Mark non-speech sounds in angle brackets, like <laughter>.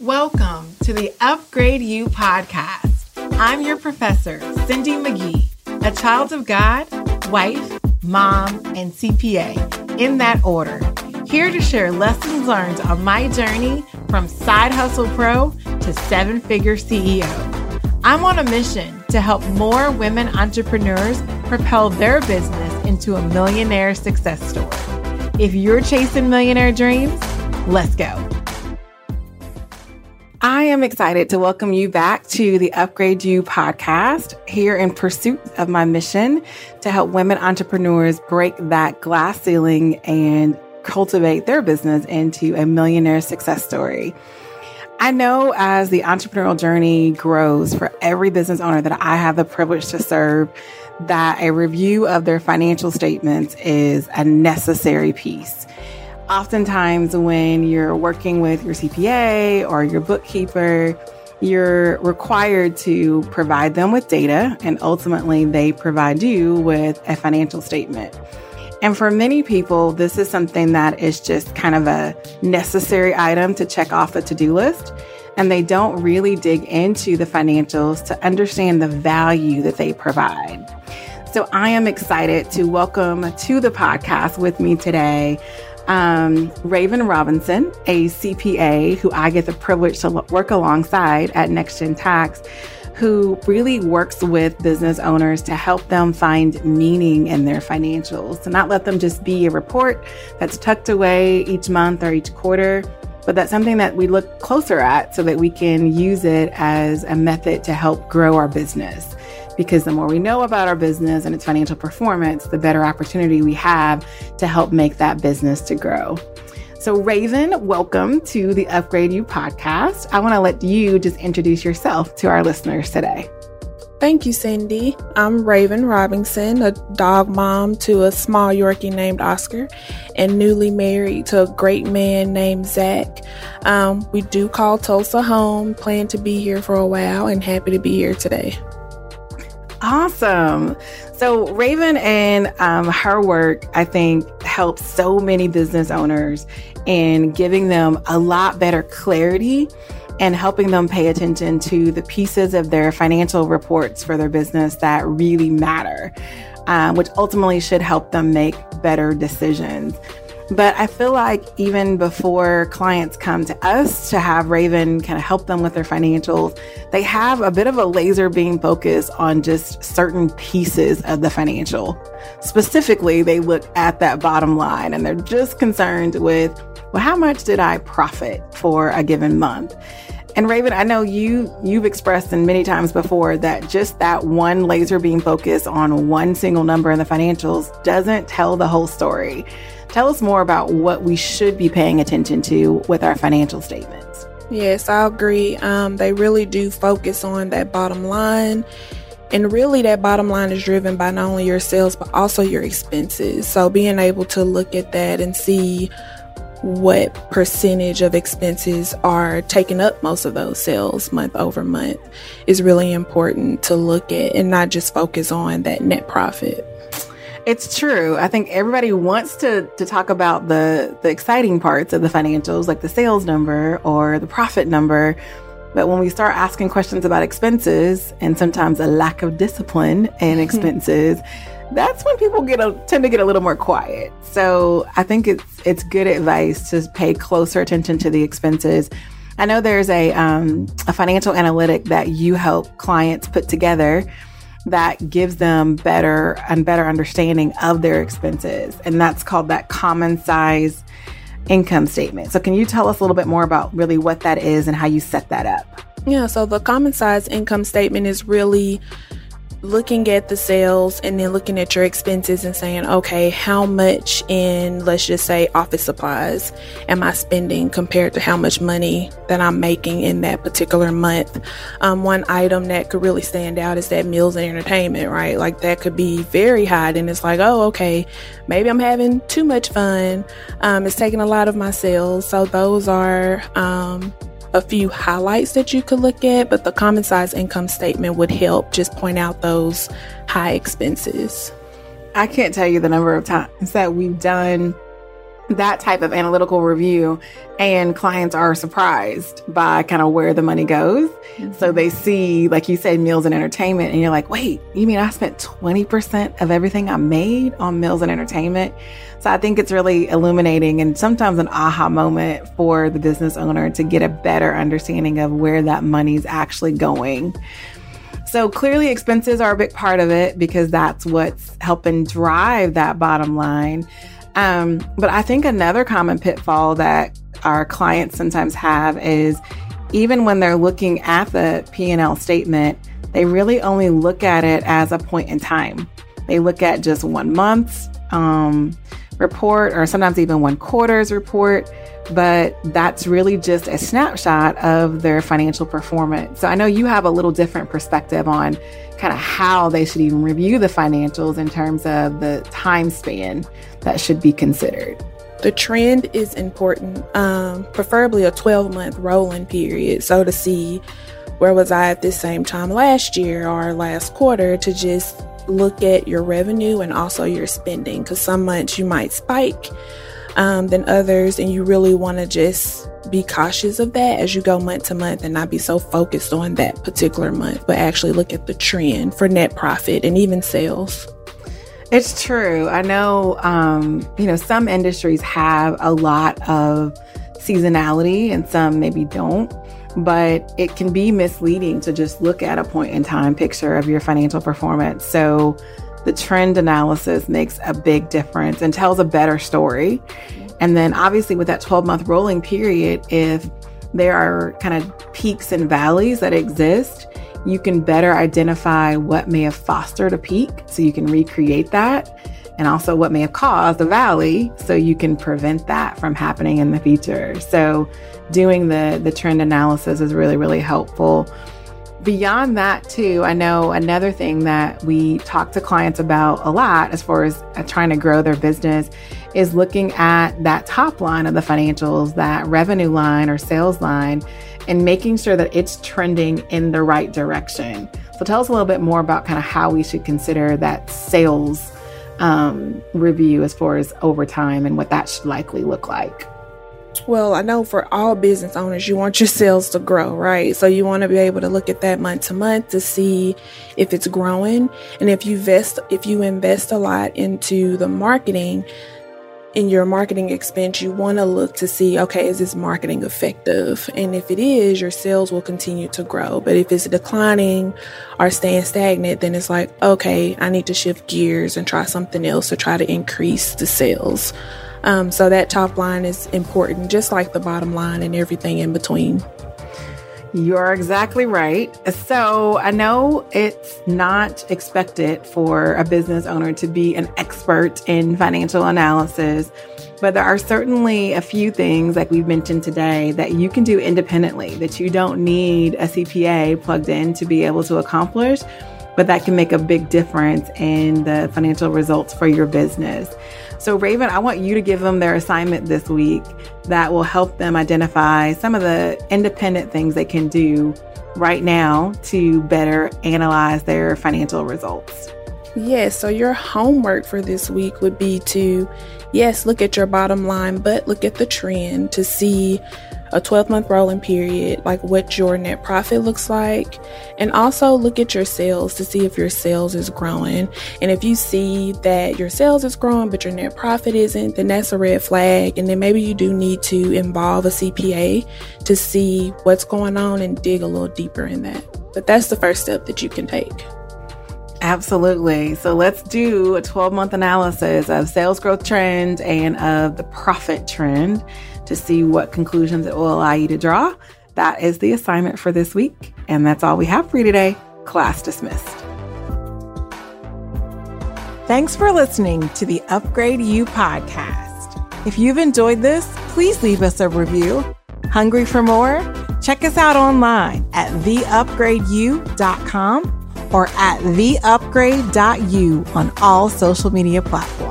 Welcome to the UpgradeU podcast. I'm your professor, Cindy McGee, a child of God, wife, mom, and CPA, in that order. Here to share lessons learned on my journey from side hustle pro to seven figure CEO. I'm on a mission to help more women entrepreneurs propel their business into a millionaire success story. If you're chasing millionaire dreams, let's go. I am excited to welcome you back to the UpgradeU podcast here in pursuit of my mission to help women entrepreneurs break that glass ceiling and cultivate their business into a millionaire success story. I know as the entrepreneurial journey grows for every business owner that I have the privilege to serve, that a review of their financial statements is a necessary piece oftentimes when you're working with your CPA or your bookkeeper, you're required to provide them with data and ultimately they provide you with a financial statement. And for many people, this is something that is just kind of a necessary item to check off the to do list. And they don't really dig into the financials to understand the value that they provide. So I am excited to welcome to the podcast with me today um, Raven Robinson, a CPA who I get the privilege to work alongside at NextGen Tax, who really works with business owners to help them find meaning in their financials, to not let them just be a report that's tucked away each month or each quarter, but that's something that we look closer at so that we can use it as a method to help grow our business because the more we know about our business and its financial performance, the better opportunity we have to help make that business to grow. So, Raven, welcome to the UpgradeU podcast. I want to let you just introduce yourself to our listeners today. Thank you, Cindy. I'm Raven Robinson, a dog mom to a small Yorkie named Oscar, and newly married to a great man named Zach. Um, we do call Tulsa home, plan to be here for a while, and happy to be here today. Awesome. So, Raven and um, her work, I think, helps so many business owners in giving them a lot better clarity and helping them pay attention to the pieces of their financial reports for their business that really matter, um, which ultimately should help them make better decisions. But I feel like even before clients come to us to have Raven kind of help them with their financials, they have a bit of a laser beam focus on just certain pieces of the financial. Specifically, they look at that bottom line and they're just concerned with, well, how much did I profit for a given month? And Raven, I know you you've expressed in many times before that just that one laser beam focus on one single number in the financials doesn't tell the whole story. Tell us more about what we should be paying attention to with our financial statements. Yes, I agree. Um, they really do focus on that bottom line. And really, that bottom line is driven by not only your sales, but also your expenses. So, being able to look at that and see what percentage of expenses are taking up most of those sales month over month is really important to look at and not just focus on that net profit. It's true. I think everybody wants to to talk about the the exciting parts of the financials, like the sales number or the profit number. But when we start asking questions about expenses and sometimes a lack of discipline in <laughs> expenses, that's when people get a, tend to get a little more quiet. So I think it's it's good advice to pay closer attention to the expenses. I know there's a um, a financial analytic that you help clients put together that gives them better and better understanding of their expenses. And that's called that common size income statement. So, can you tell us a little bit more about really what that is and how you set that up? Yeah, so the common size income statement is really looking at the sales and then looking at your expenses and saying, okay, how much in, let's just say, office supplies am I spending compared to how much money that I'm making in that particular month? Um, one item that could really stand out is that meals and entertainment, right? Like that could be very high. And it's like, oh, okay, maybe I'm having too much fun. Um, it's taking a lot of my sales. So those are, um, a few highlights that you could look at, but the common size income statement would help just point out those high expenses. I can't tell you the number of times that we've done that type of analytical review and clients are surprised by kind of where the money goes. Mm-hmm. So they see, like you said, meals and entertainment, and you're like, wait, you mean I spent 20% of everything I made on meals and entertainment? So I think it's really illuminating and sometimes an aha moment for the business owner to get a better understanding of where that money's actually going. So clearly, expenses are a big part of it because that's what's helping drive that bottom line. Um, but I think another common pitfall that our clients sometimes have is even when they're looking at the P&L statement, they really only look at it as a point in time. They look at just one month. um, report or sometimes even one quarter's report, but that's really just a snapshot of their financial performance. So I know you have a little different perspective on kind of how they should even review the financials in terms of the time span that should be considered. The trend is important, um, preferably a 12 month rolling period. So to see where was I at this same time last year or last quarter to just look at your revenue and also your spending because some months you might spike um, than others, and you really want to just be cautious of that as you go month to month and not be so focused on that particular month, but actually look at the trend for net profit and even sales. It's true. I know, um, you know, some industries have a lot of seasonality and some maybe don't, but it can be misleading to just look at a point in time picture of your financial performance. So, the trend analysis makes a big difference and tells a better story. And then, obviously, with that 12 month rolling period, if there are kind of peaks and valleys that exist, you can better identify what may have fostered a peak so you can recreate that, and also what may have caused a valley so you can prevent that from happening in the future. So, doing the, the trend analysis is really, really helpful beyond that, too, I know another thing that we talk to clients about a lot as far as uh, trying to grow their business is looking at that top line of the financials, that revenue line or sales line, and making sure that it's trending in the right direction. So, tell us a little bit more about kind of how we should consider that sales um, review as far as over time and what that should likely look like. Well, I know for all business owners, you want your sales to grow, right? So you want to be able to look at that month to month to see if it's growing. And if you invest, if you invest a lot into the marketing, in your marketing expense, you want to look to see, okay, is this marketing effective? And if it is, your sales will continue to grow. But if it's declining or staying stagnant, then it's like, okay, I need to shift gears and try something else to try to increase the sales. Um, so that top line is important, just like the bottom line and everything in between. You're exactly right. So I know it's not expected for a business owner to be an expert in financial analysis, but there are certainly a few things, like we've mentioned today, that you can do independently that you don't need a CPA plugged in to be able to accomplish, but that can make a big difference in the financial results for your business. So, Raven, I want you to give them their assignment this week that will help them identify some of the independent things they can do right now to better analyze their financial results. Yes, so your homework for this week would be to, yes, look at your bottom line, but look at the trend to see a 12 month rolling period, like what your net profit looks like, and also look at your sales to see if your sales is growing. And if you see that your sales is growing, but your net profit isn't, then that's a red flag. And then maybe you do need to involve a CPA to see what's going on and dig a little deeper in that. But that's the first step that you can take. Absolutely. So let's do a 12 month analysis of sales growth trend and of the profit trend to see what conclusions it will allow you to draw. That is the assignment for this week. And that's all we have for you today. Class dismissed. Thanks for listening to the UpgradeU podcast. If you've enjoyed this, please leave us a review. Hungry for more? Check us out online at theupgradeyou.com or at theupgrade.u on all social media platforms.